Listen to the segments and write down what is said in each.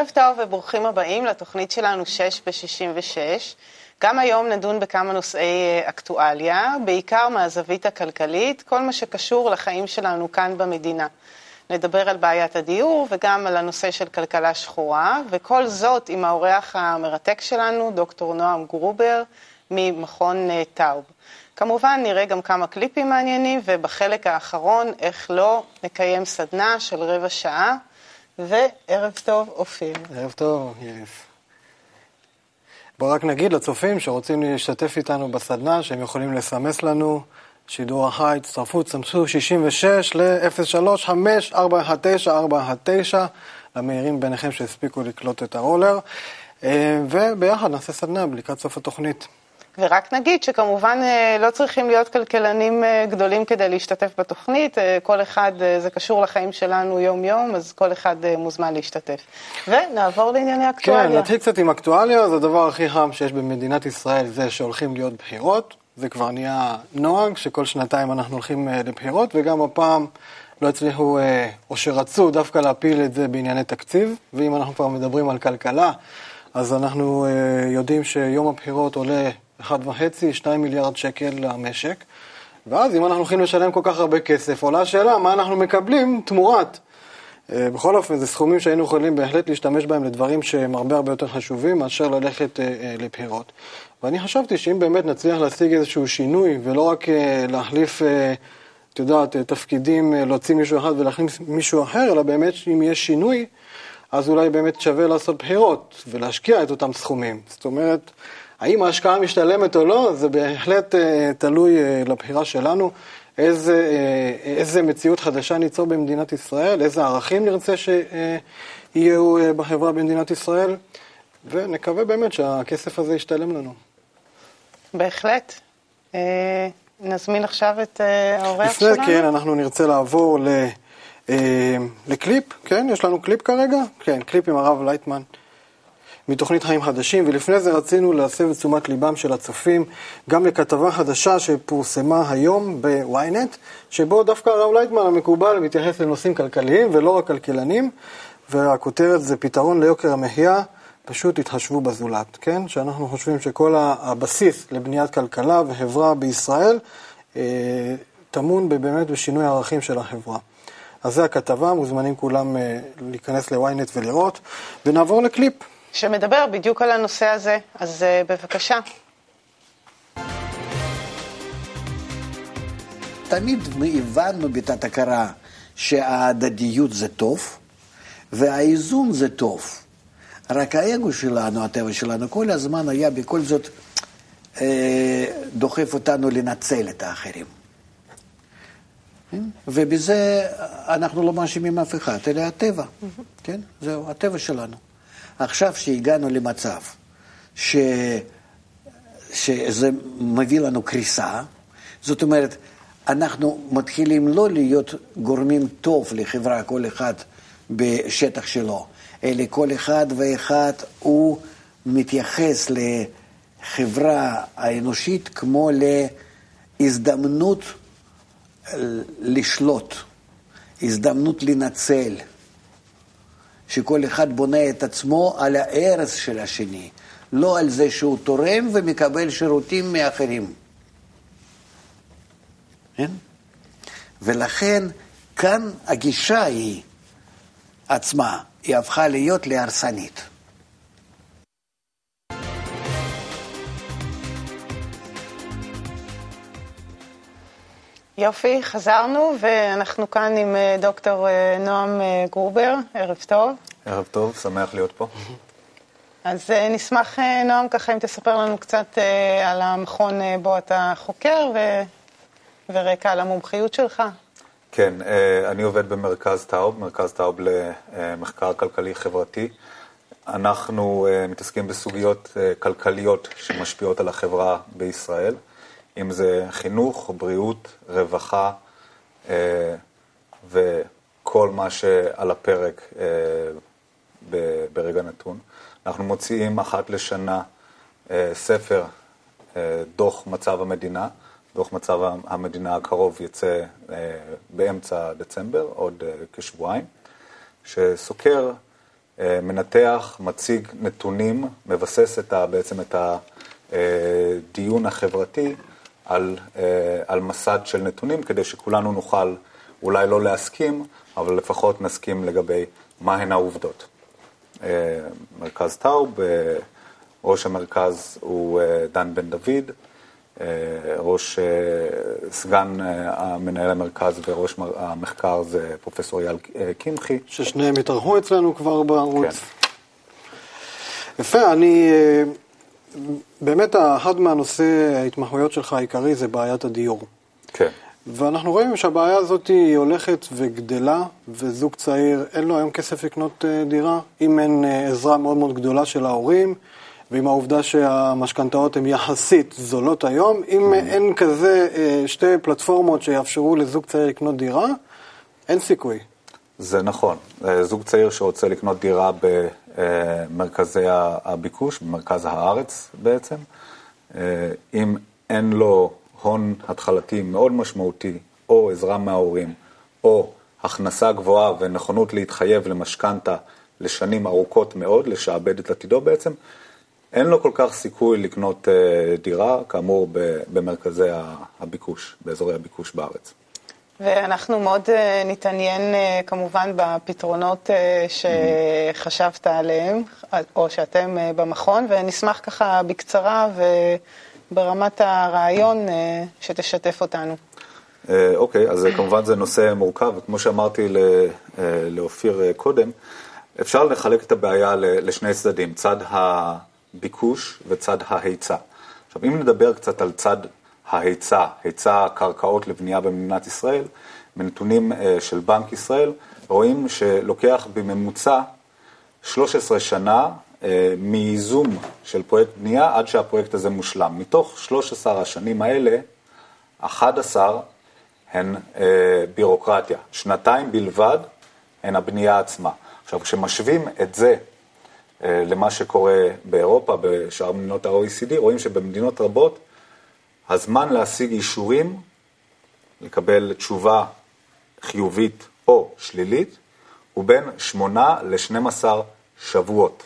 ערב טוב וברוכים הבאים לתוכנית שלנו 6 ב-66. גם היום נדון בכמה נושאי אה, אקטואליה, בעיקר מהזווית הכלכלית, כל מה שקשור לחיים שלנו כאן במדינה. נדבר על בעיית הדיור וגם על הנושא של כלכלה שחורה, וכל זאת עם האורח המרתק שלנו, דוקטור נועם גרובר ממכון אה, טאוב. כמובן נראה גם כמה קליפים מעניינים, ובחלק האחרון, איך לא, נקיים סדנה של רבע שעה, וערב טוב, אופיר. ערב טוב, יריף. בואו רק נגיד לצופים שרוצים להשתתף איתנו בסדנה, שהם יכולים לסמס לנו שידור החי, הצטרפות, סמסו 66 ל-035-419-419, למהירים ביניכם שהספיקו לקלוט את הרולר, אה, וביחד נעשה סדנה לקראת סוף התוכנית. ורק נגיד שכמובן אה, לא צריכים להיות כלכלנים אה, גדולים כדי להשתתף בתוכנית, כל אחד, זה קשור לחיים שלנו יום-יום, אז כל אחד מוזמן להשתתף. ונעבור לענייני אקטואליה. כן, נתחיל קצת עם אקטואליה, זה הדבר הכי חם שיש במדינת ישראל, זה שהולכים להיות בחירות. זה כבר נהיה נוהג, שכל שנתיים אנחנו הולכים לבחירות, וגם הפעם לא הצליחו, או שרצו דווקא להפיל את זה בענייני תקציב, ואם אנחנו כבר מדברים על כלכלה, אז אנחנו יודעים שיום הבחירות עולה 1.5-2 מיליארד שקל למשק, ואז אם אנחנו הולכים לשלם כל כך הרבה כסף, עולה השאלה מה אנחנו מקבלים תמורת. בכל אופן, זה סכומים שהיינו יכולים בהחלט להשתמש בהם לדברים שהם הרבה הרבה יותר חשובים מאשר ללכת לבחירות. ואני חשבתי שאם באמת נצליח להשיג איזשהו שינוי, ולא רק אה, להחליף, אה, את יודעת, אה, תפקידים, להוציא מישהו אחד ולהחליף מישהו אחר, אלא באמת שאם יש שינוי, אז אולי באמת שווה לעשות בחירות ולהשקיע את אותם סכומים. זאת אומרת, האם ההשקעה משתלמת או לא, זה בהחלט תלוי לבחירה שלנו. איזה, איזה מציאות חדשה ניצור במדינת ישראל, איזה ערכים נרצה שיהיו בחברה במדינת ישראל, ונקווה באמת שהכסף הזה ישתלם לנו. בהחלט. אה, נזמין עכשיו את אה, האורח שלנו. לפני כן, אנחנו נרצה לעבור ל, אה, לקליפ, כן? יש לנו קליפ כרגע? כן, קליפ עם הרב לייטמן. מתוכנית חיים חדשים, ולפני זה רצינו להסב את תשומת ליבם של הצופים גם לכתבה חדשה שפורסמה היום ב-ynet, שבו דווקא הרב לייטמן המקובל מתייחס לנושאים כלכליים ולא רק כלכלנים, והכותרת זה פתרון ליוקר המחיה, פשוט התחשבו בזולת, כן? שאנחנו חושבים שכל הבסיס לבניית כלכלה וחברה בישראל אה, טמון באמת בשינוי הערכים של החברה. אז זה הכתבה, מוזמנים כולם אה, להיכנס ל-ynet ולראות, ונעבור לקליפ. שמדבר בדיוק על הנושא הזה, אז אה, בבקשה. תמיד הבנו בתת הכרה שההדדיות זה טוב, והאיזון זה טוב. רק האגו שלנו, הטבע שלנו, כל הזמן היה בכל זאת אה, דוחף אותנו לנצל את האחרים. ובזה אנחנו לא מאשימים אף אחד, אלא הטבע, כן? זהו, הטבע שלנו. עכשיו שהגענו למצב ש... שזה מביא לנו קריסה, זאת אומרת, אנחנו מתחילים לא להיות גורמים טוב לחברה, כל אחד בשטח שלו, אלא כל אחד ואחד הוא מתייחס לחברה האנושית כמו להזדמנות לשלוט, הזדמנות לנצל, שכל אחד בונה את עצמו על ההרס של השני, לא על זה שהוא תורם ומקבל שירותים מאחרים. כן? ולכן כאן הגישה היא עצמה. היא הפכה להיות להרסנית. יופי, חזרנו, ואנחנו כאן עם אה, דוקטור אה, נועם אה, גרובר, ערב טוב. ערב טוב, שמח להיות פה. אז נשמח, נועם, ככה אם תספר לנו קצת על המכון בו אתה חוקר, ו... ורקע על המומחיות שלך. כן, אני עובד במרכז טאוב, מרכז טאוב למחקר כלכלי חברתי. אנחנו מתעסקים בסוגיות כלכליות שמשפיעות על החברה בישראל, אם זה חינוך, בריאות, רווחה וכל מה שעל הפרק ברגע נתון. אנחנו מוציאים אחת לשנה ספר, דוח מצב המדינה. דוח מצב המדינה הקרוב יצא אה, באמצע דצמבר, עוד אה, כשבועיים, שסוקר אה, מנתח, מציג נתונים, מבסס את ה, בעצם את הדיון החברתי על, אה, על מסד של נתונים, כדי שכולנו נוכל אולי לא להסכים, אבל לפחות נסכים לגבי מהן העובדות. אה, מרכז טאוב, ראש המרכז הוא דן בן דוד, ראש, סגן המנהל המרכז וראש המחקר זה פרופסור אייל קמחי. ששניהם התארחו אצלנו כבר בערוץ. כן. יפה, אני... באמת, אחד מהנושא ההתמחויות שלך העיקרי זה בעיית הדיור. כן. ואנחנו רואים שהבעיה הזאת היא הולכת וגדלה, וזוג צעיר אין לו היום כסף לקנות אה, דירה, אם אין אה, עזרה מאוד מאוד גדולה של ההורים, ועם העובדה שהמשכנתאות הן יחסית זולות היום, אם mm. אין כזה אה, שתי פלטפורמות שיאפשרו לזוג צעיר לקנות דירה, אין סיכוי. זה נכון. זוג צעיר שרוצה לקנות דירה במרכזי הביקוש, במרכז הארץ בעצם, אם אין לו הון התחלתי מאוד משמעותי, או עזרה מההורים, או הכנסה גבוהה ונכונות להתחייב למשכנתה לשנים ארוכות מאוד, לשעבד את עתידו בעצם, אין לו כל כך סיכוי לקנות אה, דירה, כאמור, במרכזי הביקוש, באזורי הביקוש בארץ. ואנחנו מאוד אה, נתעניין אה, כמובן בפתרונות שחשבת עליהם, או שאתם במכון, ונשמח ככה בקצרה וברמת הרעיון שתשתף אותנו. אוקיי, אז כמובן זה נושא מורכב, וכמו שאמרתי לאופיר קודם, אפשר לחלק את הבעיה לשני צדדים, צד. הביקוש וצד ההיצע. עכשיו, אם נדבר קצת על צד ההיצע, היצע הקרקעות לבנייה במדינת ישראל, מנתונים אה, של בנק ישראל, רואים שלוקח בממוצע 13 שנה אה, מייזום של פרויקט בנייה עד שהפרויקט הזה מושלם. מתוך 13 השנים האלה, 11 הן אה, בירוקרטיה, שנתיים בלבד הן הבנייה עצמה. עכשיו, כשמשווים את זה למה שקורה באירופה, בשאר מדינות ה-OECD, רואים שבמדינות רבות הזמן להשיג אישורים, לקבל תשובה חיובית או שלילית, הוא בין 8 ל-12 שבועות.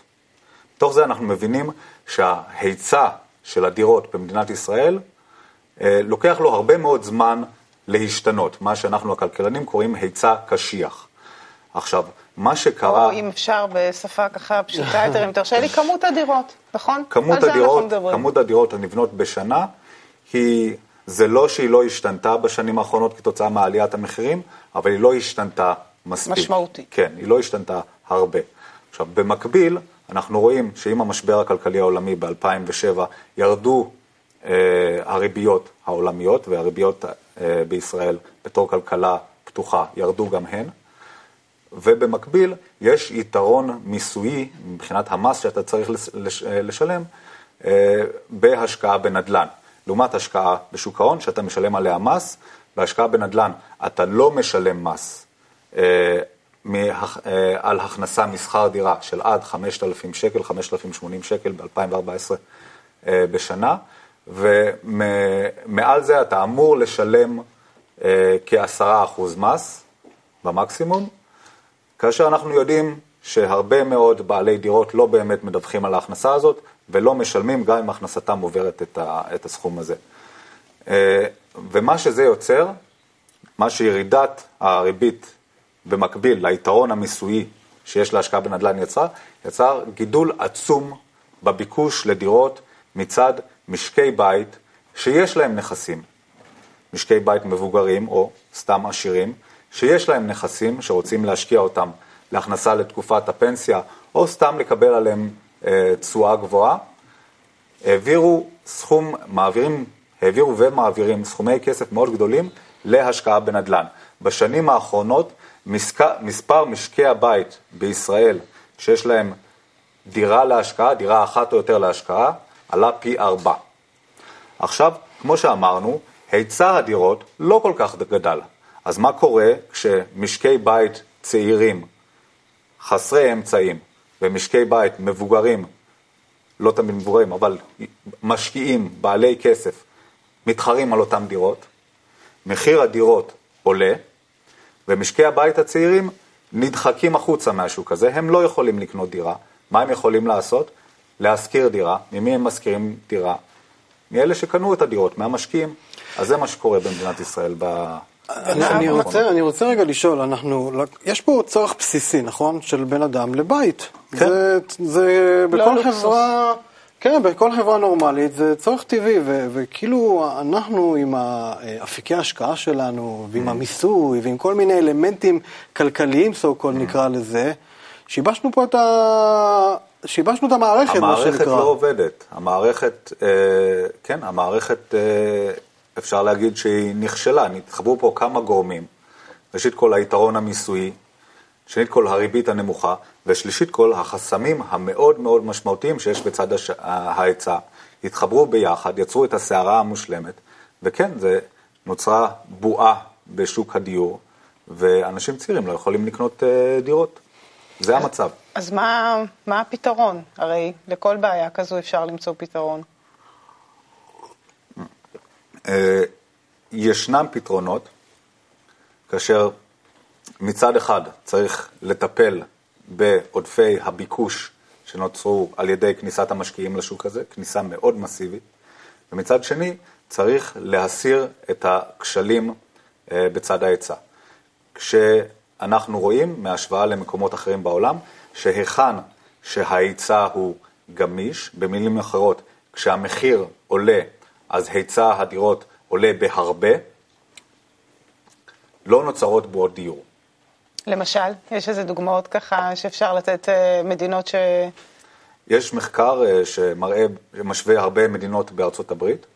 מתוך זה אנחנו מבינים שההיצע של הדירות במדינת ישראל אה, לוקח לו הרבה מאוד זמן להשתנות, מה שאנחנו הכלכלנים קוראים היצע קשיח. עכשיו, מה שקרה... או אם אפשר בשפה ככה פשוטה יותר, אם תרשה לי, כמות הדירות, נכון? כמות הדירות, כמות הדירות הנבנות בשנה, היא, זה לא שהיא לא השתנתה בשנים האחרונות כתוצאה מעליית המחירים, אבל היא לא השתנתה מספיק. משמעותי. כן, היא לא השתנתה הרבה. עכשיו, במקביל, אנחנו רואים שעם המשבר הכלכלי העולמי ב-2007 ירדו אה, הריביות העולמיות, והריביות אה, בישראל בתור כלכלה פתוחה ירדו גם הן. ובמקביל יש יתרון מיסויי מבחינת המס שאתה צריך לשלם אה, בהשקעה בנדל"ן. לעומת השקעה בשוק ההון, שאתה משלם עליה מס, בהשקעה בנדל"ן אתה לא משלם מס אה, אה, על הכנסה משכר דירה של עד 5,000 שקל, 5,080 שקל ב-2014 בשנה, ומעל זה אתה אמור לשלם כ-10% מס במקסימום, כאשר אנחנו יודעים שהרבה מאוד בעלי דירות לא באמת מדווחים על ההכנסה הזאת ולא משלמים גם אם הכנסתם עוברת את, ה, את הסכום הזה. אה, ומה שזה יוצר, מה שירידת הריבית במקביל ליתרון המיסויי שיש להשקעה בנדל"ן יצרה, יצר גידול עצום בביקוש לדירות מצד משקי בית שיש להם נכסים, משקי בית מבוגרים או סתם עשירים, שיש להם נכסים שרוצים להשקיע אותם להכנסה לתקופת הפנסיה, או סתם לקבל עליהם תשואה גבוהה, העבירו סכום, מעבירים, העבירו ומעבירים סכומי כסף מאוד גדולים להשקעה בנדל"ן. בשנים האחרונות מספר משקי הבית בישראל שיש להם דירה להשקעה, דירה אחת או יותר להשקעה, עלה פי ארבע. עכשיו, כמו שאמרנו, היצע הדירות לא כל כך גדל. אז מה קורה כשמשקי בית צעירים, חסרי אמצעים, ומשקי בית מבוגרים, לא תמיד מבוגרים, אבל משקיעים, בעלי כסף, מתחרים על אותן דירות, מחיר הדירות עולה, ומשקי הבית הצעירים נדחקים החוצה מהשוק הזה, הם לא יכולים לקנות דירה. מה הם יכולים לעשות? להשכיר דירה. ממי הם משכירים דירה? מאלה שקנו את הדירות, מהמשקיעים. אז זה מה שקורה במדינת ישראל ב... אני, אני, רוצה, אני רוצה רגע לשאול, אנחנו, יש פה צורך בסיסי, נכון? של בן אדם לבית. כן. זה, זה לא בכל חברה, כן, בכל חברה נורמלית זה צורך טבעי, ו, וכאילו אנחנו עם אפיקי ההשקעה שלנו, ועם המיסוי, ועם כל מיני אלמנטים כלכליים, so called נקרא לזה, שיבשנו פה את ה... שיבשנו את המערכת, מה שנקרא. המערכת לא עובדת. המערכת, אה, כן, המערכת, אה, אפשר להגיד שהיא נכשלה. נתחברו פה כמה גורמים. ראשית כל, היתרון המיסויי, שנית כל, הריבית הנמוכה, ושלישית כל, החסמים המאוד מאוד משמעותיים שיש בצד הש... ההיצע. התחברו ביחד, יצרו את הסערה המושלמת, וכן, זה נוצרה בועה בשוק הדיור, ואנשים צעירים לא יכולים לקנות אה, דירות. זה המצב. אז מה, מה הפתרון? הרי לכל בעיה כזו אפשר למצוא פתרון. אה, ישנם פתרונות, כאשר מצד אחד צריך לטפל בעודפי הביקוש שנוצרו על ידי כניסת המשקיעים לשוק הזה, כניסה מאוד מסיבית, ומצד שני צריך להסיר את הכשלים אה, בצד ההיצע. כשאנחנו רואים, מהשוואה למקומות אחרים בעולם, שהיכן שההיצע הוא גמיש, במילים אחרות, כשהמחיר עולה, אז היצע הדירות עולה בהרבה, לא נוצרות בועות דיור. למשל, יש איזה דוגמאות ככה שאפשר לתת אה, מדינות ש... יש מחקר אה, שמראה, משווה הרבה מדינות בארצות הברית,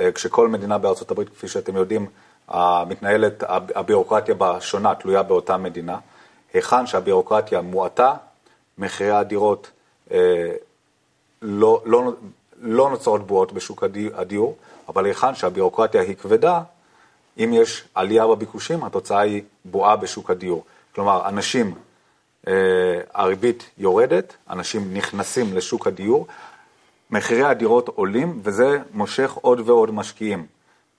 אה, כשכל מדינה בארצות הברית, כפי שאתם יודעים, מתנהלת, הביורוקרטיה בה שונה, תלויה באותה מדינה. היכן שהביורוקרטיה מועטה, מחירי הדירות אה, לא, לא, לא נוצרות בועות בשוק הדיור, אבל היכן שהביורוקרטיה היא כבדה, אם יש עלייה בביקושים, התוצאה היא בועה בשוק הדיור. כלומר, אנשים, אה, הריבית יורדת, אנשים נכנסים לשוק הדיור, מחירי הדירות עולים, וזה מושך עוד ועוד משקיעים,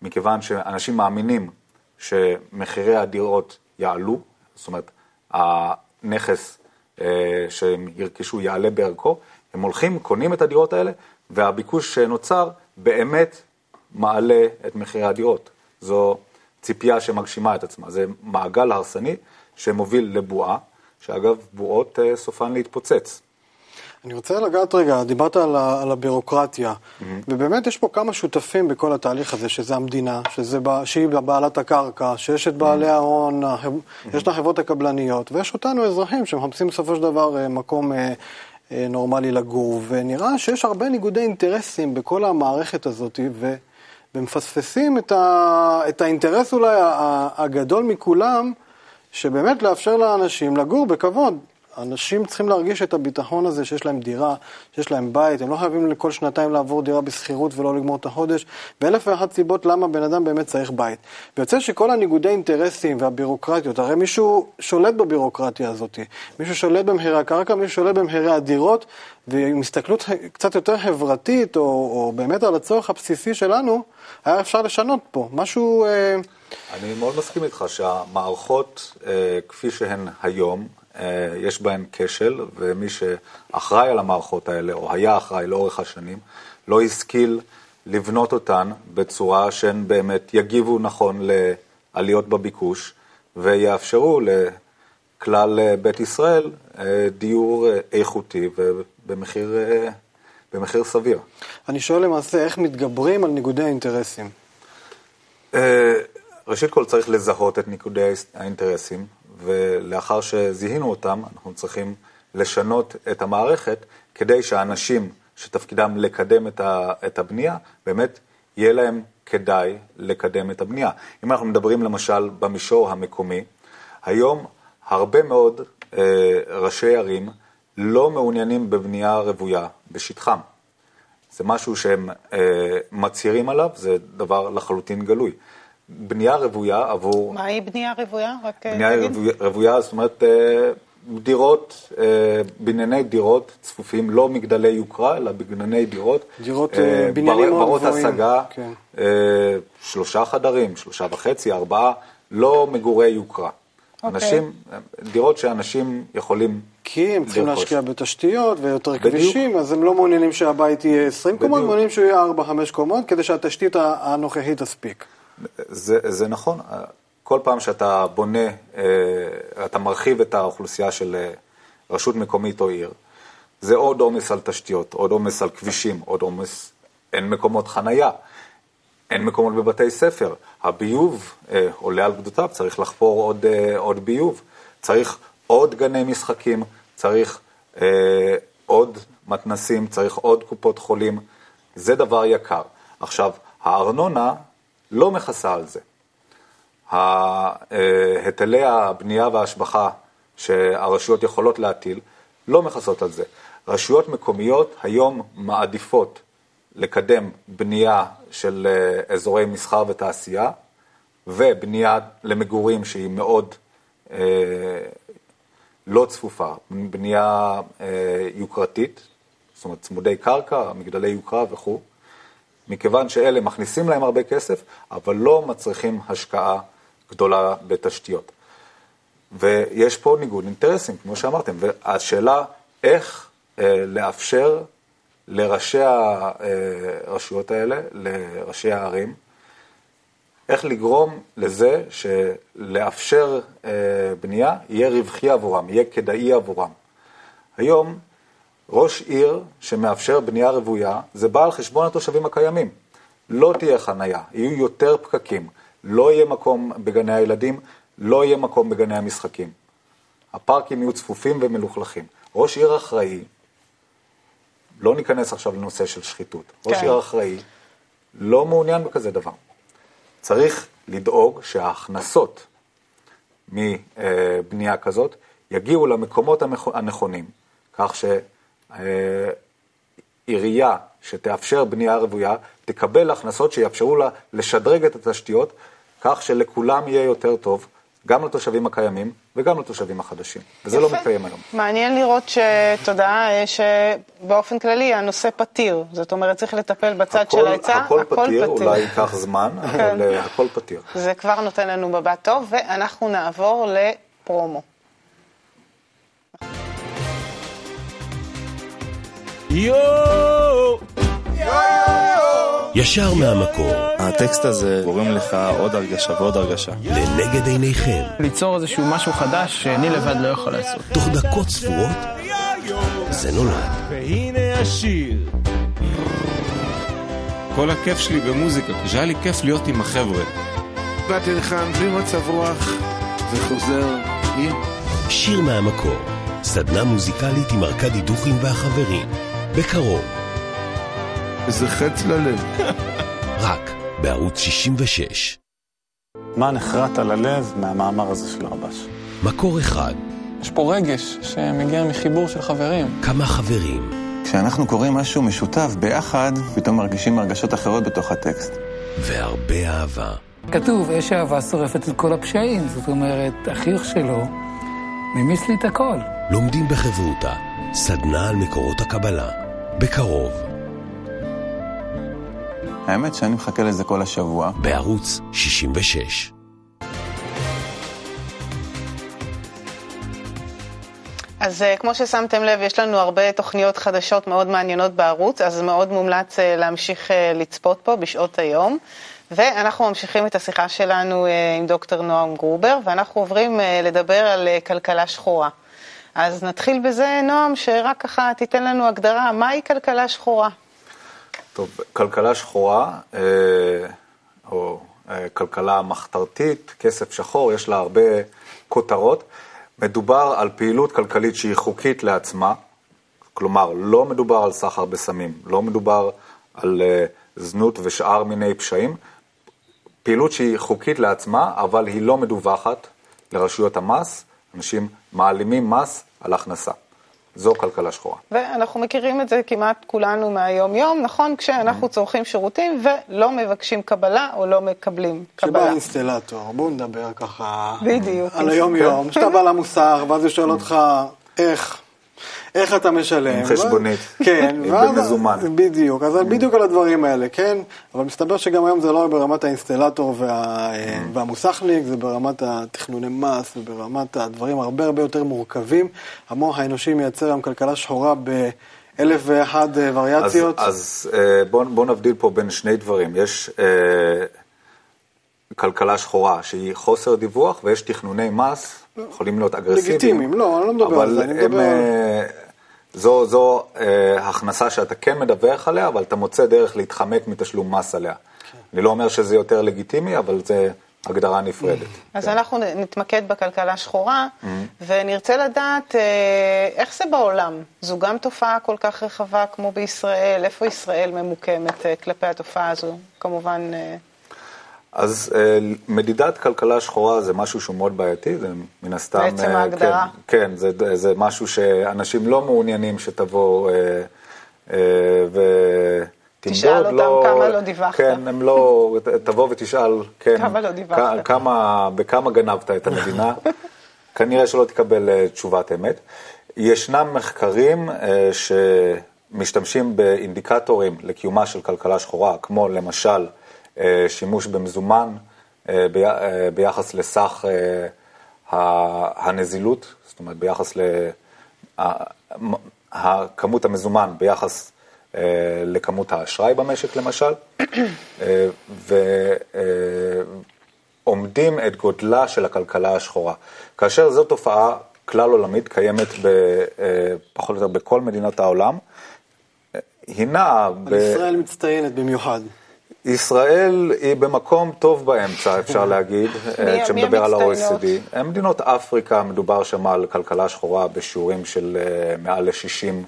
מכיוון שאנשים מאמינים שמחירי הדירות יעלו, זאת אומרת, הנכס אה, שהם ירכשו יעלה בערכו, הם הולכים, קונים את הדירות האלה, והביקוש שנוצר באמת מעלה את מחירי הדירות. זו ציפייה שמגשימה את עצמה. זה מעגל הרסני שמוביל לבועה, שאגב, בועות אה, סופן להתפוצץ. אני רוצה לגעת רגע, דיברת על, על הבירוקרטיה, mm-hmm. ובאמת יש פה כמה שותפים בכל התהליך הזה, שזה המדינה, שזה, שהיא בעלת הקרקע, שיש את בעלי mm-hmm. ההון, mm-hmm. יש את החברות הקבלניות, ויש אותנו אזרחים שמחפשים בסופו של דבר אה, מקום אה, נורמלי לגור, ונראה שיש הרבה ניגודי אינטרסים בכל המערכת הזאת, ו, ומפספסים את, ה, את האינטרס אולי הגדול מכולם, שבאמת לאפשר לאנשים לגור בכבוד. אנשים צריכים להרגיש את הביטחון הזה שיש להם דירה, שיש להם בית, הם לא חייבים לכל שנתיים לעבור דירה בשכירות ולא לגמור את החודש, ואלף ואחת סיבות למה בן אדם באמת צריך בית. ויוצא שכל הניגודי אינטרסים והבירוקרטיות, הרי מישהו שולט בבירוקרטיה הזאת, מישהו שולט במחירי הקרקע, מישהו שולט במחירי הדירות, ועם הסתכלות קצת יותר חברתית, או, או באמת על הצורך הבסיסי שלנו, היה אפשר לשנות פה, משהו... אה... אני מאוד מסכים איתך שהמערכות אה, כפי שהן היום, יש בהן כשל, ומי שאחראי על המערכות האלה, או היה אחראי לאורך השנים, לא השכיל לבנות אותן בצורה שהן באמת יגיבו נכון לעליות בביקוש, ויאפשרו לכלל אה, בית ישראל אה, דיור איכותי ובמחיר במחיר סביר. אני שואל למעשה, איך מתגברים על ניגודי האינטרסים? ראשית כל צריך לזהות את ניגודי האינטרסים, ולאחר שזיהינו אותם, אנחנו צריכים לשנות את המערכת כדי שהאנשים שתפקידם לקדם את הבנייה, באמת יהיה להם כדאי לקדם את הבנייה. אם אנחנו מדברים למשל במישור המקומי, היום הרבה מאוד אה, ראשי ערים לא מעוניינים בבנייה רוויה בשטחם. זה משהו שהם אה, מצהירים עליו, זה דבר לחלוטין גלוי. בנייה רוויה עבור... מהי בנייה רוויה? רק אה, בנייה רוויה, רוויה, זאת אומרת, אה, דירות, אה, בנייני דירות צפופים, לא מגדלי יוקרה, אלא בנייני דירות. דירות, בניינים מאוד גבוהים. ברות השגה, כן. שלושה חדרים, שלושה וחצי, ארבעה, לא מגורי יוקרה. אוקיי. אנשים, דירות שאנשים יכולים כי הם צריכים לרכוש. להשקיע בתשתיות ויותר בדיוק. כבישים, אז הם לא מעוניינים שהבית יהיה 20 קומות, בדיוק. מעוניינים שהוא יהיה 4-5 קומות, כדי שהתשתית הנוכחית תספיק. זה, זה נכון, כל פעם שאתה בונה, אה, אתה מרחיב את האוכלוסייה של אה, רשות מקומית או עיר, זה עוד עומס על תשתיות, עוד עומס על כבישים, עוד עומס, אין מקומות חנייה, אין מקומות בבתי ספר, הביוב אה, עולה על גדותיו, צריך לחפור עוד, אה, עוד ביוב, צריך עוד גני משחקים, צריך אה, עוד מתנסים, צריך עוד קופות חולים, זה דבר יקר. עכשיו, הארנונה לא מכסה על זה. היטלי הבנייה וההשבחה שהרשויות יכולות להטיל לא מכסות על זה. רשויות מקומיות היום מעדיפות לקדם בנייה של אה, אזורי מסחר ותעשייה ובנייה למגורים שהיא מאוד אה, לא צפופה, בנייה אה, יוקרתית, זאת אומרת צמודי קרקע, מגדלי יוקרה וכו', מכיוון שאלה מכניסים להם הרבה כסף, אבל לא מצריכים השקעה גדולה בתשתיות. ויש פה ניגוד אינטרסים, כמו שאמרתם, והשאלה איך אה, לאפשר לראשי הרשויות האלה, לראשי הערים, איך לגרום לזה שלאפשר אה, בנייה יהיה רווחי עבורם, יהיה כדאי עבורם. היום ראש עיר שמאפשר בנייה רוויה, זה בא על חשבון התושבים הקיימים. לא תהיה חנייה, יהיו יותר פקקים, לא יהיה מקום בגני הילדים, לא יהיה מקום בגני המשחקים. הפארקים יהיו צפופים ומלוכלכים. ראש עיר אחראי, לא ניכנס עכשיו לנושא של שחיתות, ראש כן. עיר אחראי לא מעוניין בכזה דבר. צריך לדאוג שההכנסות מבנייה כזאת יגיעו למקומות הנכונים, כך שעירייה שתאפשר בנייה רוויה תקבל הכנסות שיאפשרו לה לשדרג את התשתיות, כך שלכולם יהיה יותר טוב, גם לתושבים הקיימים וגם לתושבים החדשים. וזה לא יפה. מתקיים היום. מעניין לראות שתודה, אה, שבאופן כללי הנושא פתיר. זאת אומרת, צריך לטפל בצד של הכל, ההיצע, הכל פתיר, אולי ייקח זמן, כן. אבל אה, הכל פתיר. זה כבר נותן לנו מבט טוב, ואנחנו נעבור לפרומו. יואו! ישר מהמקור, הטקסט הזה גורם לך עוד הרגשה ועוד הרגשה. לנגד עיניכם, ליצור איזשהו משהו חדש שאני לבד לא יכול לעשות. תוך דקות ספורות, זה נולד. והנה השיר. כל הכיף שלי במוזיקה, שהיה לי כיף להיות עם החבר'ה. באתי לכאן בלי מצב רוח וחוזר עם שיר מהמקור, סדנה מוזיקלית עם ארכדי דוכין והחברים. בקרוב, איזה חץ ללב. רק בערוץ 66. מה נחרט על הלב מהמאמר הזה של הרבש? מקור אחד, יש פה רגש שמגיע מחיבור של חברים. כמה חברים, כשאנחנו קוראים משהו משותף ביחד, פתאום מרגישים הרגשות אחרות בתוך הטקסט. והרבה אהבה. כתוב, אש אהבה שורפת את כל הפשעים, זאת אומרת, החיוך שלו ממיס לי את הכל. לומדים בחברותה, סדנה על מקורות הקבלה. בקרוב, האמת שאני מחכה לזה כל השבוע. בערוץ 66. אז אה, כמו ששמתם לב, יש לנו הרבה תוכניות חדשות מאוד מעניינות בערוץ, אז מאוד מומלץ אה, להמשיך אה, לצפות פה בשעות היום. ואנחנו ממשיכים את השיחה שלנו עם דוקטור נועם גרובר, ואנחנו עוברים לדבר על כלכלה שחורה. אז נתחיל בזה, נועם, שרק ככה תיתן לנו הגדרה, מהי כלכלה שחורה? טוב, כלכלה שחורה, אה, או אה, כלכלה מחתרתית, כסף שחור, יש לה הרבה כותרות. מדובר על פעילות כלכלית שהיא חוקית לעצמה, כלומר, לא מדובר על סחר בסמים, לא מדובר על אה, זנות ושאר מיני פשעים. פעילות שהיא חוקית לעצמה, אבל היא לא מדווחת לרשויות המס, אנשים מעלימים מס על הכנסה. זו כלכלה שחורה. ואנחנו מכירים את זה כמעט כולנו מהיום-יום, נכון? כשאנחנו צורכים שירותים ולא מבקשים קבלה או לא מקבלים כשבא קבלה. אינסטלטור, בואו נדבר ככה בדיוק. על היום-יום, שאתה בא למוסך, ואז הוא שואל אותך איך איך אתה משלם. עם חשבונית. כן. במזומן. בדיוק, אז בדיוק על הדברים האלה, כן? אבל מסתבר שגם היום זה לא ברמת האינסטלטור וה, והמוסכניק, זה ברמת התכנוני מס וברמת הדברים הרבה הרבה יותר מורכבים. המוח האנושי מייצר היום כלכלה שחורה ב... אלף ואחת וריאציות. אז, אז בואו בוא נבדיל פה בין שני דברים. יש אה, כלכלה שחורה שהיא חוסר דיווח, ויש תכנוני מס, יכולים להיות אגרסיביים. לגיטימיים, לא, אני לא מדבר על זה, אני מדבר... הם, זו, זו אה, הכנסה שאתה כן מדווח עליה, אבל אתה מוצא דרך להתחמק מתשלום מס עליה. כן. אני לא אומר שזה יותר לגיטימי, אבל זה הגדרה נפרדת. אז כן. אנחנו נתמקד בכלכלה שחורה, mm-hmm. ונרצה לדעת אה, איך זה בעולם. זו גם תופעה כל כך רחבה כמו בישראל, איפה ישראל ממוקמת אה, כלפי התופעה הזו? כמובן... אה... אז אה, מדידת כלכלה שחורה זה משהו שהוא מאוד בעייתי, זה מן הסתם... בעצם אה, ההגדרה. כן, כן זה, זה משהו שאנשים לא מעוניינים שתבוא אה, אה, ותמדוד. תשאל אותם לא, כמה לא דיווחת. כן, הם לא... תבוא ותשאל, כן. כמה לא דיווחת. כמה, בכמה גנבת את המדינה. כנראה שלא תקבל אה, תשובת אמת. ישנם מחקרים אה, שמשתמשים באינדיקטורים לקיומה של כלכלה שחורה, כמו למשל, שימוש במזומן אה, אה, ביחס לסך הנזילות, זאת אומרת ביחס לכמות המזומן ביחס לכמות האשראי במשק למשל, ועומדים את גודלה של הכלכלה השחורה. כאשר זו תופעה כלל עולמית, קיימת פחות או יותר בכל מדינות העולם, היא נעה... ב... ישראל מצטיינת במיוחד. ישראל היא במקום טוב באמצע, אפשר להגיד, אה, כשמדבר על ה-OECD. מדינות אפריקה, מדובר שם על כלכלה שחורה בשיעורים של אה, מעל ל-60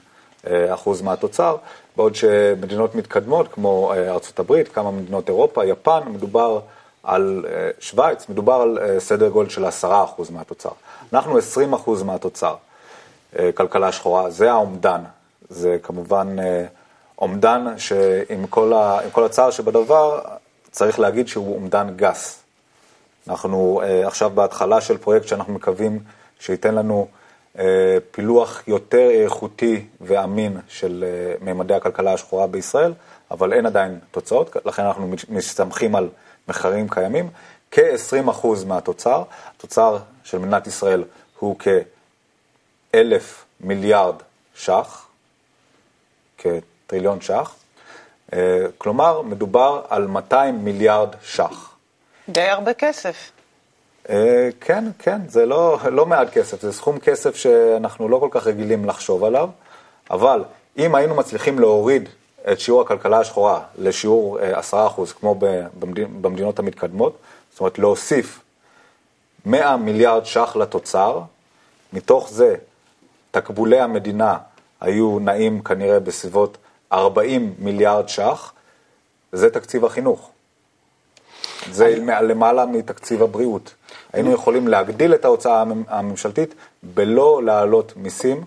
אה, אחוז מהתוצר, בעוד שמדינות מתקדמות כמו ארצות הברית, כמה מדינות אירופה, יפן, מדובר על שווייץ, מדובר על סדר גודל של 10 אחוז מהתוצר. אנחנו 20 אחוז מהתוצר, כלכלה שחורה, זה האומדן. זה כמובן... אומדן שעם כל, ה, כל הצער שבדבר, צריך להגיד שהוא אומדן גס. אנחנו uh, עכשיו בהתחלה של פרויקט שאנחנו מקווים שייתן לנו uh, פילוח יותר איכותי ואמין של uh, מימדי הכלכלה השחורה בישראל, אבל אין עדיין תוצאות, לכן אנחנו מסתמכים על מחקרים קיימים. כ-20% מהתוצר, התוצר של מדינת ישראל הוא כאלף מיליארד ש"ח, טריליון ש"ח. אה, כלומר, מדובר על 200 מיליארד ש"ח. די הרבה כסף. אה, כן, כן, זה לא, לא מעט כסף, זה סכום כסף שאנחנו לא כל כך רגילים לחשוב עליו, אבל אם היינו מצליחים להוריד את שיעור הכלכלה השחורה לשיעור 10%, אה, כמו במדינות המתקדמות, זאת אומרת להוסיף 100 מיליארד ש"ח לתוצר, מתוך זה תקבולי המדינה היו נעים כנראה בסביבות 40 מיליארד ש"ח, זה תקציב החינוך. זה אני... למעלה מתקציב הבריאות. היינו יכולים להגדיל את ההוצאה הממשלתית בלא להעלות מיסים,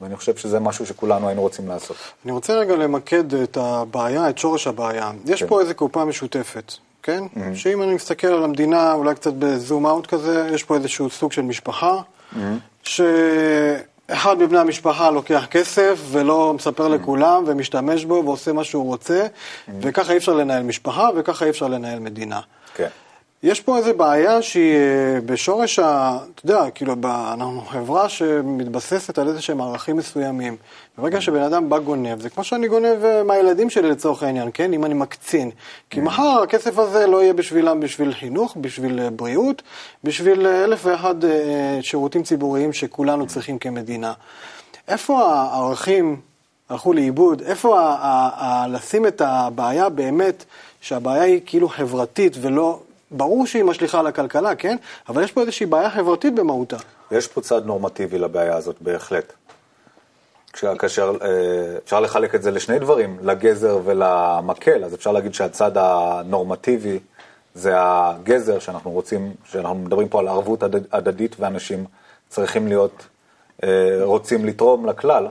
ואני חושב שזה משהו שכולנו היינו רוצים לעשות. אני רוצה רגע למקד את הבעיה, את שורש הבעיה. יש כן. פה איזו קופה משותפת, כן? Mm-hmm. שאם אני מסתכל על המדינה, אולי קצת בזום אאוט כזה, יש פה איזשהו סוג של משפחה, mm-hmm. ש... אחד מבני המשפחה לוקח כסף ולא מספר לכולם ומשתמש בו ועושה מה שהוא רוצה, וככה אי אפשר לנהל משפחה וככה אי אפשר לנהל מדינה. כן. יש פה איזו בעיה שהיא אה, בשורש ה... אתה יודע, כאילו, אנחנו חברה שמתבססת על איזה שהם ערכים מסוימים. ברגע שבן אדם בא גונב, זה כמו שאני גונב אה, מהילדים שלי לצורך העניין, כן? אם אני מקצין. כי mm. מחר הכסף הזה לא יהיה בשבילם בשביל חינוך, בשביל אה, בריאות, בשביל אלף ואחד שירותים ציבוריים שכולנו צריכים כמדינה. איפה הערכים הלכו לאיבוד? איפה ה- ה- ה- לשים את הבעיה באמת, שהבעיה היא כאילו חברתית ולא ברור שהיא משליכה על הכלכלה, כן? אבל יש פה איזושהי בעיה חברתית במהותה. יש פה צד נורמטיבי לבעיה הזאת, בהחלט. כאשר אה, אפשר לחלק את זה לשני דברים, לגזר ולמקל, אז אפשר להגיד שהצד הנורמטיבי זה הגזר שאנחנו רוצים, שאנחנו מדברים פה על ערבות הדדית ואנשים צריכים להיות, אה, רוצים לתרום לכלל,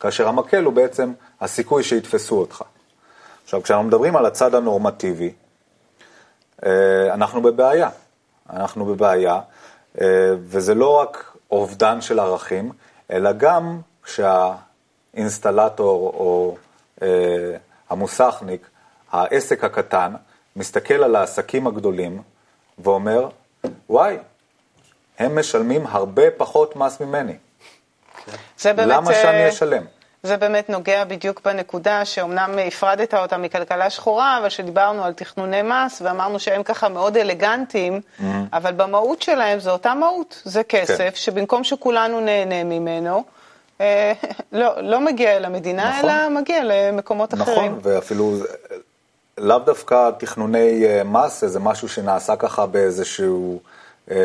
כאשר המקל הוא בעצם הסיכוי שיתפסו אותך. עכשיו, כשאנחנו מדברים על הצד הנורמטיבי, אנחנו בבעיה. אנחנו בבעיה, אה, וזה לא רק אובדן של ערכים, אלא גם שהאינסטלטור או אה, המוסכניק, העסק הקטן, מסתכל על העסקים הגדולים ואומר, וואי, הם משלמים הרבה פחות מס ממני. זה באמת, למה אה, שאני אשלם? זה באמת נוגע בדיוק בנקודה שאומנם הפרדת אותה מכלכלה שחורה, אבל שדיברנו על תכנוני מס ואמרנו שהם ככה מאוד אלגנטיים, Mm-hmm. אבל במהות שלהם זה אותה מהות, זה כסף כן. שבמקום שכולנו נהנה ממנו, אה, לא, לא מגיע אל המדינה, נכון. אלא מגיע למקומות אחרים. נכון, ואפילו לאו דווקא תכנוני אה, מס, זה משהו שנעשה ככה באיזשהו אה,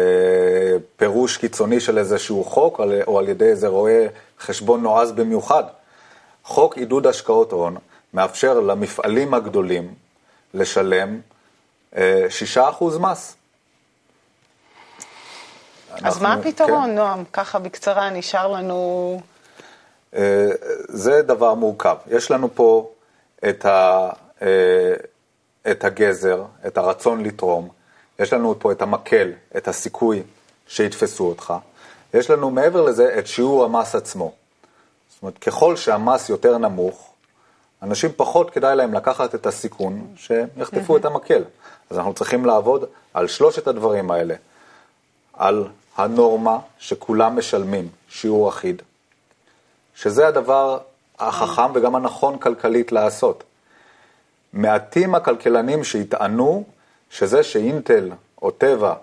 פירוש קיצוני של איזשהו חוק, או על ידי איזה רואה חשבון נועז במיוחד. חוק עידוד השקעות הון מאפשר למפעלים הגדולים לשלם אה, 6% מס. אז אנחנו- מה הפתרון, כן. נועם? ככה בקצרה נשאר לנו... אה, זה דבר מורכב. יש לנו פה את, ה, אה, את הגזר, את הרצון לתרום, יש לנו פה את המקל, את הסיכוי שיתפסו אותך, יש לנו מעבר לזה את שיעור המס עצמו. זאת אומרת, ככל שהמס יותר נמוך, אנשים פחות כדאי להם לקחת את הסיכון שיחטפו את המקל. אז אנחנו צריכים לעבוד על שלושת הדברים האלה. על הנורמה שכולם משלמים שיעור אחיד, שזה הדבר החכם וגם הנכון כלכלית לעשות. מעטים הכלכלנים שיטענו שזה שאינטל או טבע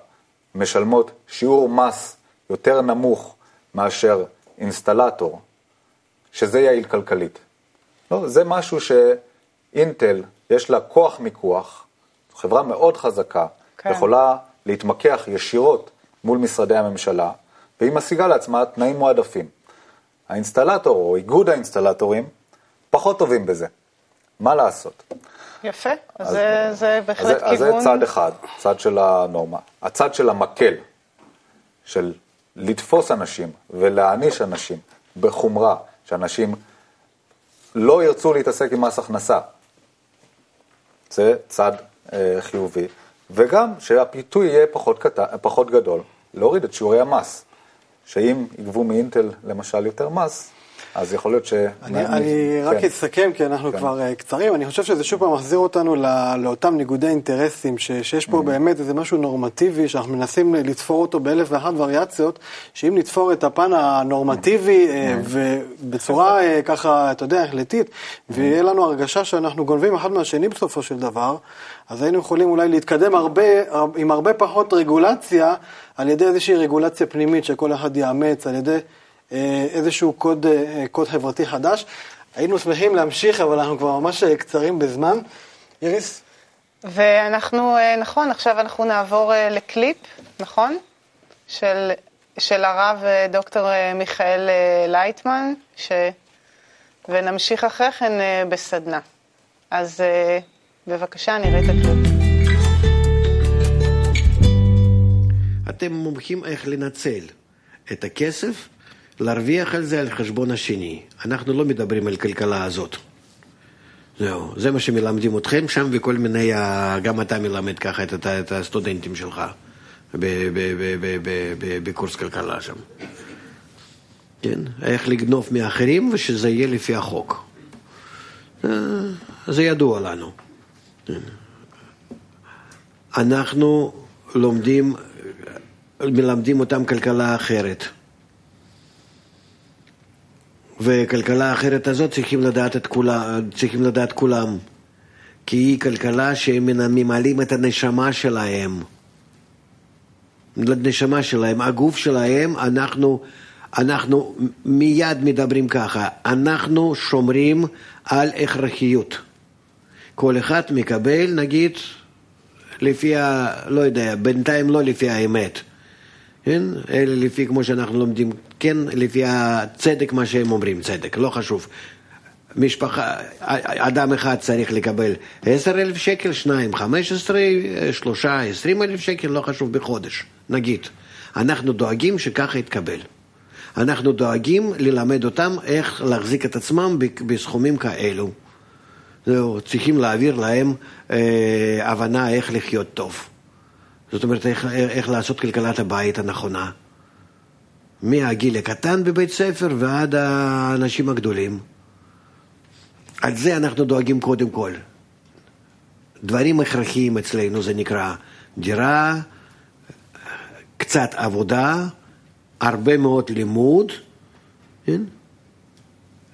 משלמות שיעור מס יותר נמוך מאשר אינסטלטור, שזה יעיל כלכלית. לא, זה משהו שאינטל, יש לה כוח מיקוח, חברה מאוד חזקה, כן. יכולה להתמקח ישירות מול משרדי הממשלה, והיא משיגה לעצמה תנאים מועדפים. האינסטלטור או איגוד האינסטלטורים פחות טובים בזה. מה לעשות? יפה, אז זה, זה אז בהחלט זה, אז זה כיוון... צד אחד, צד של הנורמה. הצד של המקל, של לתפוס אנשים ולהעניש אנשים בחומרה, שאנשים לא ירצו להתעסק עם מס הכנסה. זה צד אה, חיובי. וגם שהפיתוי יהיה פחות, קט... פחות גדול, להוריד את שיעורי המס. שאם יגבו מאינטל למשל יותר מס, אז יכול להיות ש... אני, אני רק כן. אסכם, כי אנחנו כן. כבר uh, קצרים. אני חושב שזה שוב פעם מחזיר אותנו לא, לאותם ניגודי אינטרסים, ש, שיש Mm. פה באמת איזה משהו נורמטיבי, שאנחנו מנסים לתפור אותו באלף ואחת וריאציות, שאם נתפור את הפן הנורמטיבי uh, ובצורה uh, ככה, אתה יודע, החלטית, ויהיה לנו הרגשה שאנחנו גונבים אחד מהשני בסופו של דבר, אז היינו יכולים אולי להתקדם הרבה, עם הרבה פחות רגולציה, על ידי איזושהי רגולציה פנימית שכל אחד יאמץ, על ידי... אה, איזשהו קוד, אה, קוד חברתי חדש. היינו שמחים להמשיך, אבל אנחנו כבר ממש אה, קצרים בזמן. איריס? ואנחנו, נכון, עכשיו אנחנו נעבור לקליפ, נכון? של, של הרב דוקטור מיכאל לייטמן, ש... ונמשיך אחרי כן בסדנה. אז בבקשה, נראה את הקליפ. אתם מומחים איך לנצל את הכסף, להרוויח על זה על חשבון השני. אנחנו לא מדברים על כלכלה הזאת. זהו, זה מה שמלמדים אתכם שם וכל מיני, גם אתה מלמד ככה את, את, את הסטודנטים שלך בקורס כלכלה שם. כן, איך לגנוב מאחרים ושזה יהיה לפי החוק. אה, זה ידוע לנו. כן. אנחנו לומדים, מלמדים אותם כלכלה אחרת. וכלכלה האחרת הזאת צריכים לדעת, את כולה, צריכים לדעת כולם. כי היא כלכלה שהם ממלאים את הנשמה שלהם. לנשמה שלהם, הגוף שלהם, אנחנו, אנחנו מיד מדברים ככה, אנחנו שומרים על הכרחיות. כל אחד מקבל, נגיד, לפי ה... לא יודע, בינתיים לא לפי האמת. כן? אלא לפי, כמו שאנחנו לומדים, כן, לפי הצדק, מה שהם אומרים, צדק, לא חשוב. משפחה, אדם אחד צריך לקבל עשר אלף שקל, שניים, חמש עשרה, שלושה, עשרים אלף שקל, לא חשוב, בחודש, נגיד. אנחנו דואגים שככה יתקבל. אנחנו דואגים ללמד אותם איך להחזיק את עצמם בסכומים כאלו. זהו, צריכים להעביר להם אה, הבנה איך לחיות טוב. זאת אומרת, איך, איך לעשות כלכלת הבית הנכונה. מהגיל הקטן בבית ספר ועד האנשים הגדולים. על זה אנחנו דואגים קודם כל. דברים הכרחיים אצלנו זה נקרא דירה, קצת עבודה, הרבה מאוד לימוד, כן?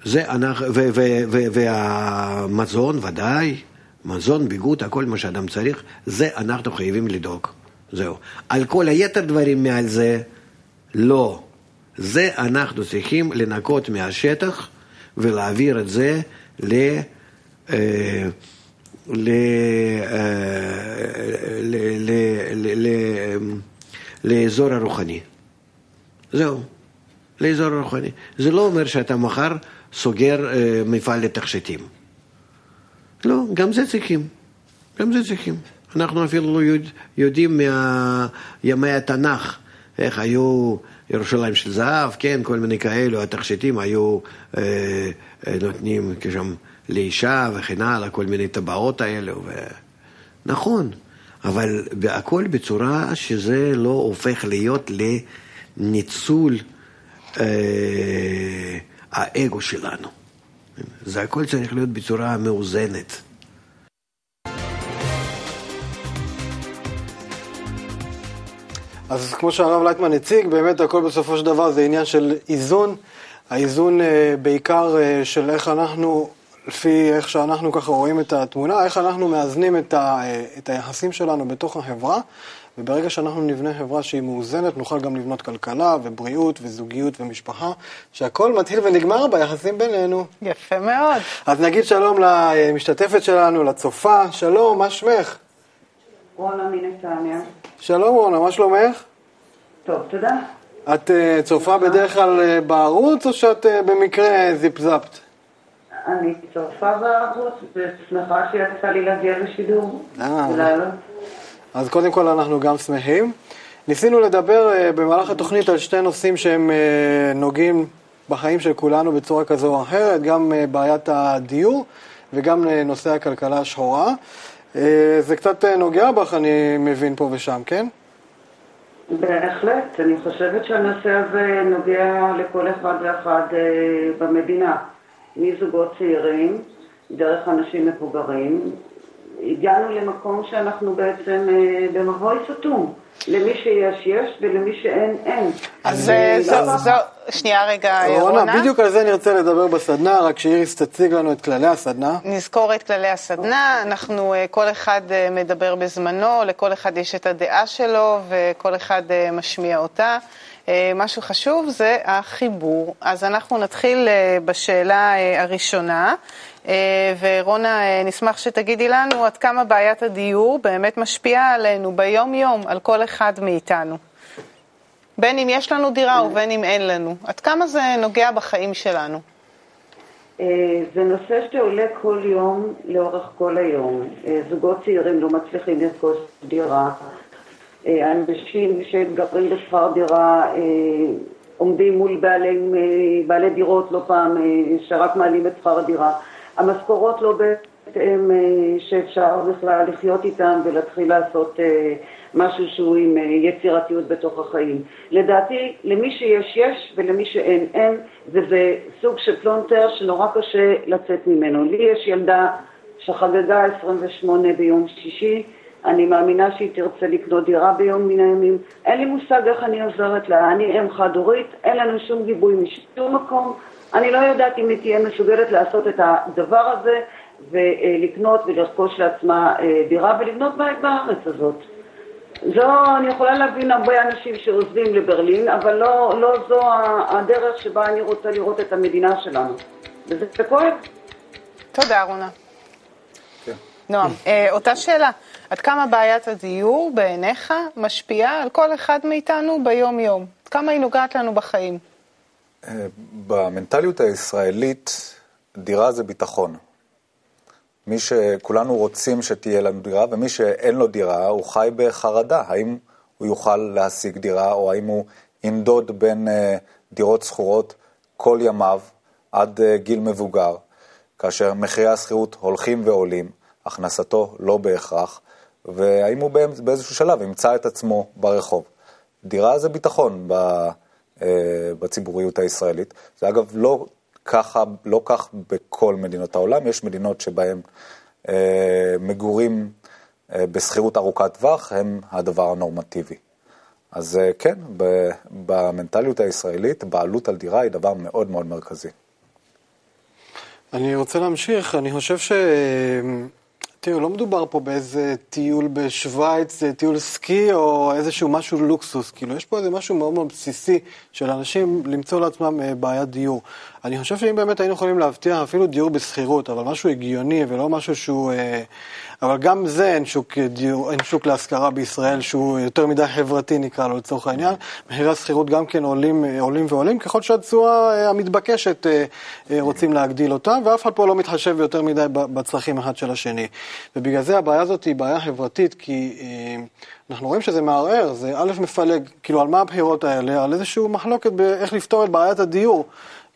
זה אנחנו, ו, ו, ו, והמזון ודאי, מזון, ביגוד, הכל מה שאדם צריך, זה אנחנו חייבים לדאוג. זהו. על כל היתר דברים מעל זה, לא. זה אנחנו צריכים לנקות מהשטח ולהעביר את זה ל... אה, ל... אה, לאזור הרוחני. זהו, לאזור הרוחני. זה לא אומר שאתה מחר סוגר אה, מפעל לתכשיטים. לא, גם זה צריכים. גם זה צריכים. אנחנו אפילו לא יודע, יודעים מימי התנ"ך, איך היו ירושלים של זהב, כן, כל מיני כאלו, התכשיטים היו אה, אה, נותנים כשם לאישה וכן הלאה, כל מיני טבעות האלו. ו... נכון, אבל הכל בצורה שזה לא הופך להיות לניצול אה, האגו שלנו. זה הכל צריך להיות בצורה מאוזנת. אז כמו שהרב לייטמן הציג, באמת הכל בסופו של דבר זה עניין של איזון. האיזון אה, בעיקר אה, של איך אנחנו, לפי איך שאנחנו ככה רואים את התמונה, איך אנחנו מאזנים את, ה, אה, את היחסים שלנו בתוך החברה, וברגע שאנחנו נבנה חברה שהיא מאוזנת, נוכל גם לבנות כלכלה ובריאות וזוגיות ומשפחה, שהכל מתחיל ונגמר ביחסים בינינו. יפה מאוד. אז נגיד שלום למשתתפת שלנו, לצופה, שלום, מה שמך? רונה מנתניה. שלום רונה, מה שלומך? טוב, תודה. את uh, צופה בדרך כלל uh, בערוץ, או שאת uh, במקרה זיפ-זפט? אני צופה בערוץ, ושמחה שיצא לי להגיע לשידור. אז קודם כל אנחנו גם שמחים. ניסינו לדבר במהלך התוכנית על שתי נושאים שהם נוגעים בחיים של כולנו בצורה כזו או אחרת, גם בעיית הדיור וגם נושא הכלכלה השחורה. אה, זה קצת אה, נוגע בך, אני מבין פה ושם, כן? בהחלט. אני חושבת שהנושא הזה נוגע לכל אחד ואחד אה, במדינה. מזוגות צעירים, דרך אנשים מבוגרים. הגענו למקום שאנחנו בעצם במבוי סתום. למי שיש, יש, ולמי שאין, אין. אז זו, זו, שנייה רגע, רונה. בדיוק על זה נרצה לדבר בסדנה, רק שאיריס תציג לנו את כללי הסדנה. נזכור את כללי הסדנה, אנחנו, אה, כל אחד אה, מדבר בזמנו, לכל אחד יש את הדעה שלו, וכל אחד אה, משמיע אותה. משהו חשוב זה החיבור. אז אנחנו נתחיל בשאלה הראשונה, ורונה, נשמח שתגידי לנו עד כמה בעיית הדיור באמת משפיעה עלינו ביום-יום, על כל אחד מאיתנו. בין אם יש לנו דירה ובין אם אין לנו. עד כמה זה נוגע בחיים שלנו? אה, זה נושא שעולה כל יום, לאורך כל היום. אה, זוגות צעירים לא מצליחים לרכוש דירה. אה, אנשים שגרים בשכר דירה עומדים מול בעלי, בעלי דירות לא פעם שרק מעלים את שכר הדירה. המשכורות לא בהתאם שאפשר בכלל לחיות איתם ולהתחיל לעשות משהו שהוא עם אה, יצירתיות בתוך החיים. לדעתי, למי שיש יש ולמי שאין אין, וזה סוג של פלונטר שנורא קשה לצאת ממנו. לי יש ילדה שחגגה 28 ביום שישי, אני מאמינה שהיא תרצה לקנות דירה ביום מן הימים. אין לי מושג איך אני עוזרת לה, אני אם חד-הורית, אין לנו שום גיבוי משום מקום. אני לא יודעת אם היא תהיה מסוגלת לעשות את הדבר הזה ולקנות ולרכוש לעצמה אה, דירה ולבנות בית בארץ הזאת. זו, אני יכולה להבין הרבה אנשים שעוזבים לברלין, אבל לא, לא זו הדרך שבה אני רוצה לראות את המדינה שלנו. וזה כואב. תודה, רונה. כן. נועם, אה, אותה שאלה, עד כמה בעיית הדיור בעיניך משפיעה על כל אחד מאיתנו ביום-יום? עד כמה היא נוגעת לנו בחיים? אה, במנטליות הישראלית, דירה זה ביטחון. מי שכולנו רוצים שתהיה לנו דירה, ומי שאין לו דירה, הוא חי בחרדה. האם הוא יוכל להשיג דירה, או האם הוא ינדוד בין uh, דירות שכורות כל ימיו עד uh, גיל מבוגר, כאשר מחירי השכירות הולכים ועולים, הכנסתו לא בהכרח, והאם הוא באיזשהו שלב ימצא את עצמו ברחוב. דירה זה ביטחון בציבוריות הישראלית. זה אגב לא ככה, לא כך בכל מדינות העולם, יש מדינות שבהן מגורים בשכירות ארוכת טווח הם הדבר הנורמטיבי. אז כן, במנטליות הישראלית, בעלות על דירה היא דבר מאוד מאוד מרכזי. אני רוצה להמשיך, אני חושב ש... תראו, לא מדובר פה באיזה טיול בשוויץ, טיול סקי או איזשהו משהו לוקסוס. כאילו, יש פה איזה משהו מאוד מאוד בסיסי של אנשים למצוא לעצמם אה, בעיית דיור. אני חושב שאם באמת היינו יכולים להבטיח אפילו דיור בשכירות, אבל משהו הגיוני ולא משהו שהוא... אה, אבל גם זה אין שוק, דיור, אין שוק להשכרה בישראל שהוא יותר מדי חברתי נקרא לו לצורך העניין. מחירי השכירות גם כן עולים, אה, עולים ועולים, ככל שהתשואה המתבקשת רוצים להגדיל אותה, ואף אחד פה לא מתחשב יותר מדי בצרכים אחד של השני. ובגלל זה הבעיה הזאת היא בעיה חברתית, כי אה, אנחנו רואים שזה מערער, זה א' מפלג, כאילו על מה הבחירות האלה? על איזושהי מחלוקת באיך לפתור את בעיית הדיור,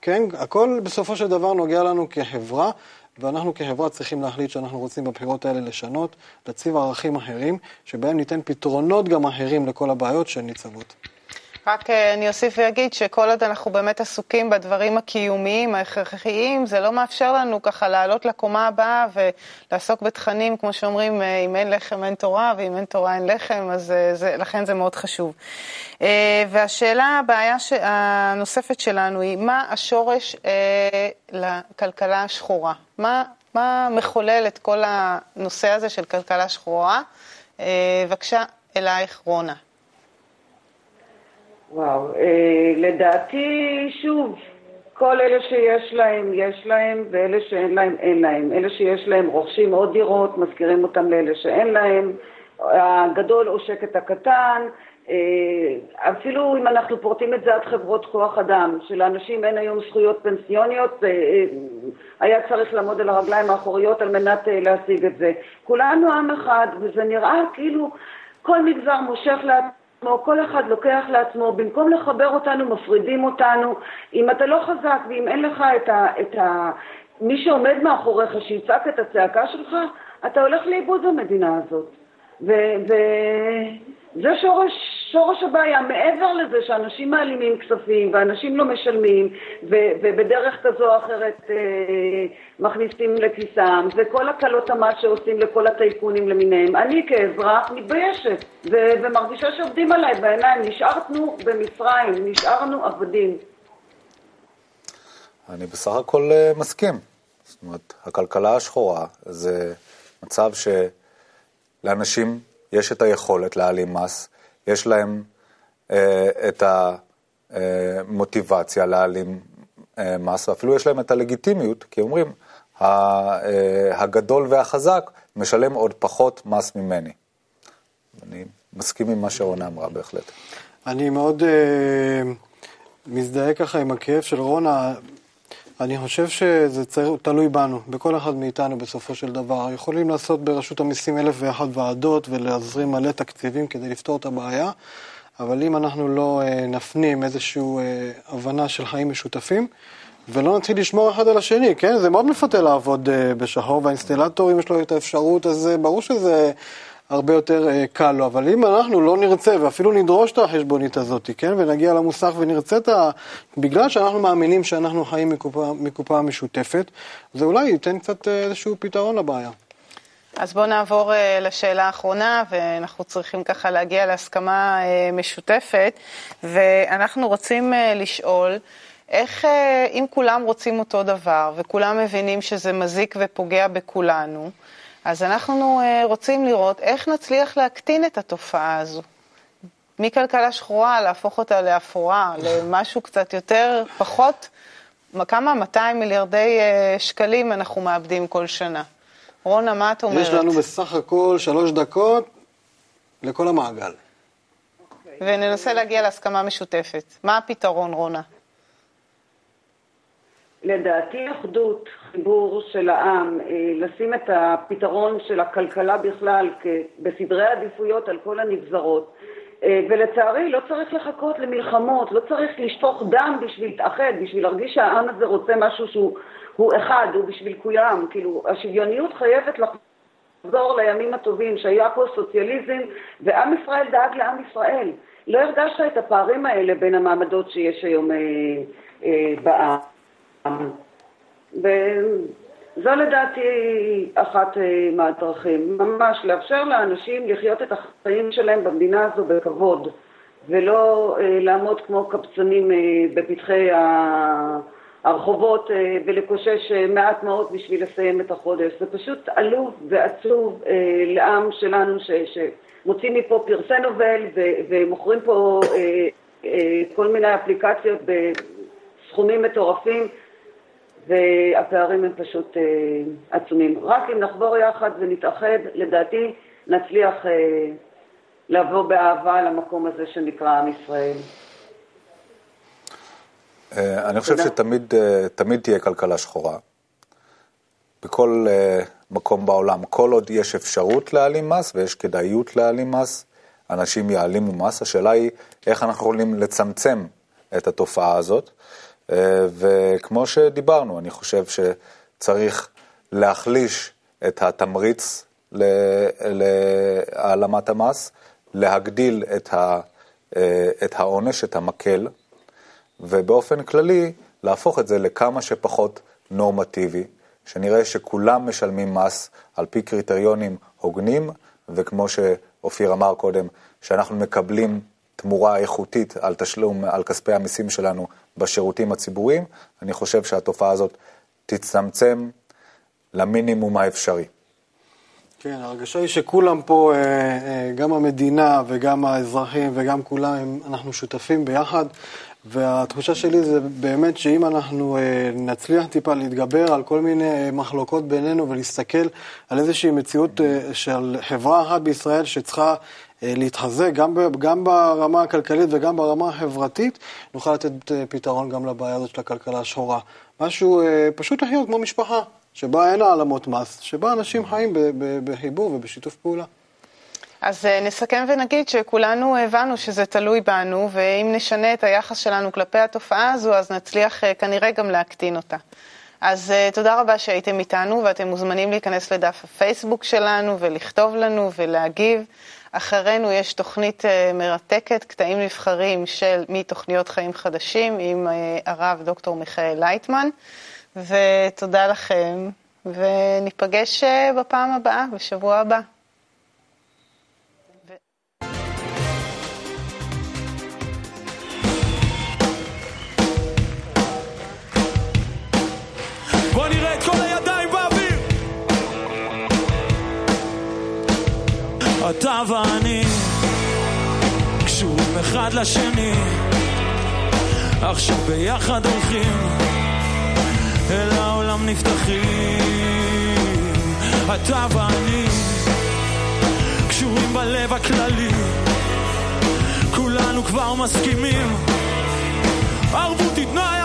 כן? הכל בסופו של דבר נוגע לנו כחברה, ואנחנו כחברה צריכים להחליט שאנחנו רוצים בבחירות האלה לשנות, להציב ערכים אחרים, שבהם ניתן פתרונות גם אחרים לכל הבעיות שניצבות. רק אה, אני אוסיף ואגיד שכל עוד אנחנו באמת עסוקים בדברים הקיומיים, ההכרחיים, זה לא מאפשר לנו ככה לעלות לקומה הבאה ולעסוק בתכנים, כמו שאומרים, אה, אם אין לחם אין תורה, ואם אין תורה אין לחם, אז אה, זה, לכן זה מאוד חשוב. והשאלה, הבעיה הנוספת שלנו היא, מה השורש לכלכלה השחורה? מה, מה מחולל את כל הנושא הזה של כלכלה שחורה? בבקשה, אלייך, רונה. וואו, אה, לדעתי, שוב, כל אלה שיש להם, יש להם, ואלה שאין להם, אין להם. אלה שיש להם רוכשים עוד דירות, מזכירים אותם לאלה שאין להם. הגדול עושק את הקטן. אה, אפילו אם אנחנו פורטים את זה עד חברות כוח אדם, שלאנשים אין היום זכויות פנסיוניות, אה, אה, היה צריך לעמוד על הרגליים האחוריות על מנת להשיג את זה. כולנו עם אחד, וזה נראה כאילו כל מגזר מושך לעצמו. לעצמו, כל אחד לוקח לעצמו, במקום לחבר אותנו, מפרידים אותנו. אם אתה לא חזק ואם אין לך את ה... את ה מי שעומד מאחוריך, שיצעק את הצעקה שלך, אתה הולך לאיבוד במדינה הזאת. וזה שורש, שורש הבעיה, מעבר לזה שאנשים מעלימים כספים ואנשים לא משלמים ו- ובדרך כזו או אחרת אה, מכניסים לכיסם, וכל הקלות המס שעושים לכל הטייקונים למיניהם. אני כאזרח מתביישת ו- ומרגישה שעובדים עליי בעיניים, נשארנו במצרים, נשארנו עבדים. אני בסך הכל אה, מסכים. זאת אומרת, הכלכלה השחורה זה מצב ש... לאנשים יש את היכולת להעלים מס, יש להם אה, את המוטיבציה להעלים אה, מס, ואפילו יש להם את הלגיטימיות, כי אומרים, אה, הגדול והחזק משלם עוד פחות מס ממני. אני מסכים עם מה שרונה אמרה בהחלט. אני מאוד אה, מזדהה ככה עם הכאב של רונה. אני חושב שזה צר... תלוי בנו, בכל אחד מאיתנו בסופו של דבר. יכולים לעשות ברשות המיסים אלף ואחת ועדות ולהזרים מלא תקציבים כדי לפתור את הבעיה, אבל אם אנחנו לא אה, נפנים איזושהי אה, הבנה של חיים משותפים, ולא נתחיל לשמור אחד על השני, כן? זה מאוד מפתה לעבוד אה, בשחור, והאינסטלטור, אם יש לו את האפשרות, אז אה, ברור שזה הרבה יותר אה, קל לו. אבל אם אנחנו לא נרצה ואפילו נדרוש את החשבונית הזאת, כן, ונגיע למוסך ונרצה את ה... בגלל שאנחנו מאמינים שאנחנו חיים מקופה, מקופה משותפת, זה אולי ייתן קצת אה, איזשהו פתרון לבעיה. אז בואו נעבור uh, לשאלה האחרונה, ואנחנו צריכים ככה להגיע להסכמה uh, משותפת, ואנחנו רוצים uh, לשאול, איך, uh, אם כולם רוצים אותו דבר, וכולם מבינים שזה מזיק ופוגע בכולנו, אז אנחנו uh, רוצים לראות איך נצליח להקטין את התופעה הזו. מכלכלה שחורה, להפוך אותה לאפורה, למשהו קצת יותר, פחות, כמה? 200 מיליארדי uh, שקלים אנחנו מאבדים כל שנה. רונה, מה את אומרת? יש לנו בסך הכל שלוש דקות לכל המעגל. וננסה להגיע להסכמה משותפת. מה הפתרון, רונה? לדעתי אחדות, חיבור של העם, אה, לשים את הפתרון של הכלכלה בכלל בסדרי עדיפויות על כל הנגזרות. אה, ולצערי לא צריך לחכות למלחמות, לא צריך לשפוך דם בשביל להתאחד, בשביל להרגיש שהעם הזה רוצה משהו שהוא אחד, הוא בשביל כולם. כאילו, השוויוניות חייבת לחזור לימים הטובים, שהיה פה סוציאליזם, ועם ישראל דאג לעם ישראל. לא הרגשת את הפערים האלה בין המעמדות שיש היום אה, אה, בעם. וזו לדעתי אחת אה, מהדרכים, ממש לאפשר לאנשים לחיות את החיים שלהם במדינה הזו בכבוד, ולא אה, לעמוד כמו קבצנים אה, בפתחי הרחובות ולקושש מעט מאוד בשביל לסיים את החודש. זה פשוט עלוב ועצוב לעם שלנו ש... מוצאים מפה פרסי נובל ומוכרים פה כל מיני אפליקציות בסכומים מטורפים, והפערים הם פשוט אה, עצומים. רק אם נחבור יחד ונתאחד, לדעתי נצליח אה, לבוא באהבה למקום הזה שנקרא עם ישראל. אה, אני חושב שתמיד אה, תהיה כלכלה שחורה. בכל אה, מקום בעולם. כל עוד יש אפשרות להעלים מס ויש כדאיות להעלים מס, אנשים יעלימו מס. השאלה היא איך אנחנו יכולים לצמצם את התופעה הזאת. אה, וכמו שדיברנו, אני חושב שצריך להחליש את התמריץ להעלמת המס, להגדיל את, ה, אה, את העונש, את המקל, ובאופן כללי להפוך את זה לכמה שפחות נורמטיבי, שנראה שכולם משלמים מס על פי קריטריונים הוגנים, וכמו שאופיר אמר קודם, שאנחנו מקבלים תמורה איכותית על תשלום, על כספי המיסים שלנו בשירותים הציבוריים, אני חושב שהתופעה הזאת תצטמצם למינימום האפשרי. כן, ההרגשה היא שכולם פה, אה, אה, גם המדינה וגם האזרחים וגם כולם, אנחנו שותפים ביחד והתחושה שלי זה באמת שאם אנחנו אה, נצליח טיפה להתגבר על כל מיני מחלוקות בינינו ולהסתכל על איזושהי מציאות של חברה אחת בישראל שצריכה להתחזק גם, גם ברמה הכלכלית וגם ברמה החברתית, נוכל לתת פתרון גם לבעיה הזאת של הכלכלה השחורה. משהו פשוט לחיות כמו משפחה, שבה אין העלמות מס, שבה אנשים חיים בחיבור ובשיתוף פעולה. אז אה, נסכם ונגיד שכולנו הבנו שזה תלוי בנו, ואם נשנה את היחס שלנו כלפי התופעה הזו, אז נצליח אה, כנראה גם להקטין אותה. אז תודה רבה שהייתם איתנו, ואתם מוזמנים להיכנס לדף הפייסבוק שלנו ולכתוב לנו ולהגיב. אחרינו יש תוכנית uh, מרתקת, קטעים נבחרים של מתוכניות חיים חדשים עם uh, הרב דוקטור מיכאל לייטמן, ותודה לכם, וניפגש uh, בפעם הבאה, בשבוע הבא. אתה ואני קשורים אחד לשני, עכשיו ביחד הולכים אל העולם נפתחים. אתה ואני קשורים בלב הכללי, כולנו כבר מסכימים. ערבות היא תנאי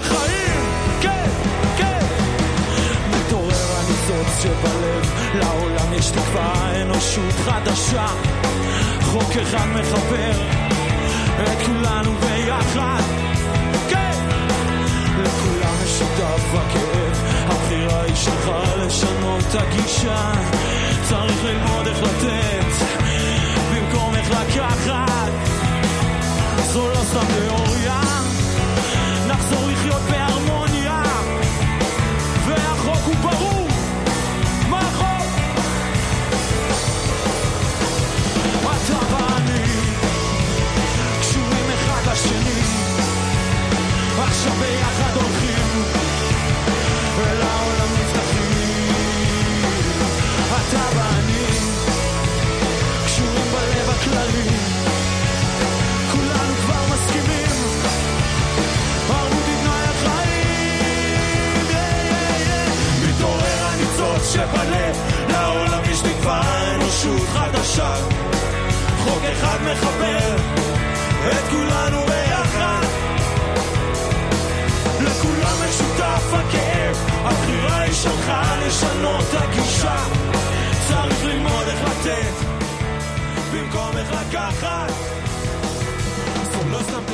שבלב, לעולם יש תקווה, אנושות חדשה. חוק אחד מחבר את כולנו ביחד. כן! לכולם משותף הכאב, הבחירה היא שלך לשנות את הגישה. צריך ללמוד איך לתת, במקום איך לקחת. זו לא סתם תיאוריה, שבלב לעולם יש תקווה אנושות חדשה חוק אחד מחבר את כולנו ביחד לכולם משותף הכאב, הבחירה היא שלך לשנות הגישה. צריך ללמוד איך לתת, במקום איך לקחת. זו לא סתם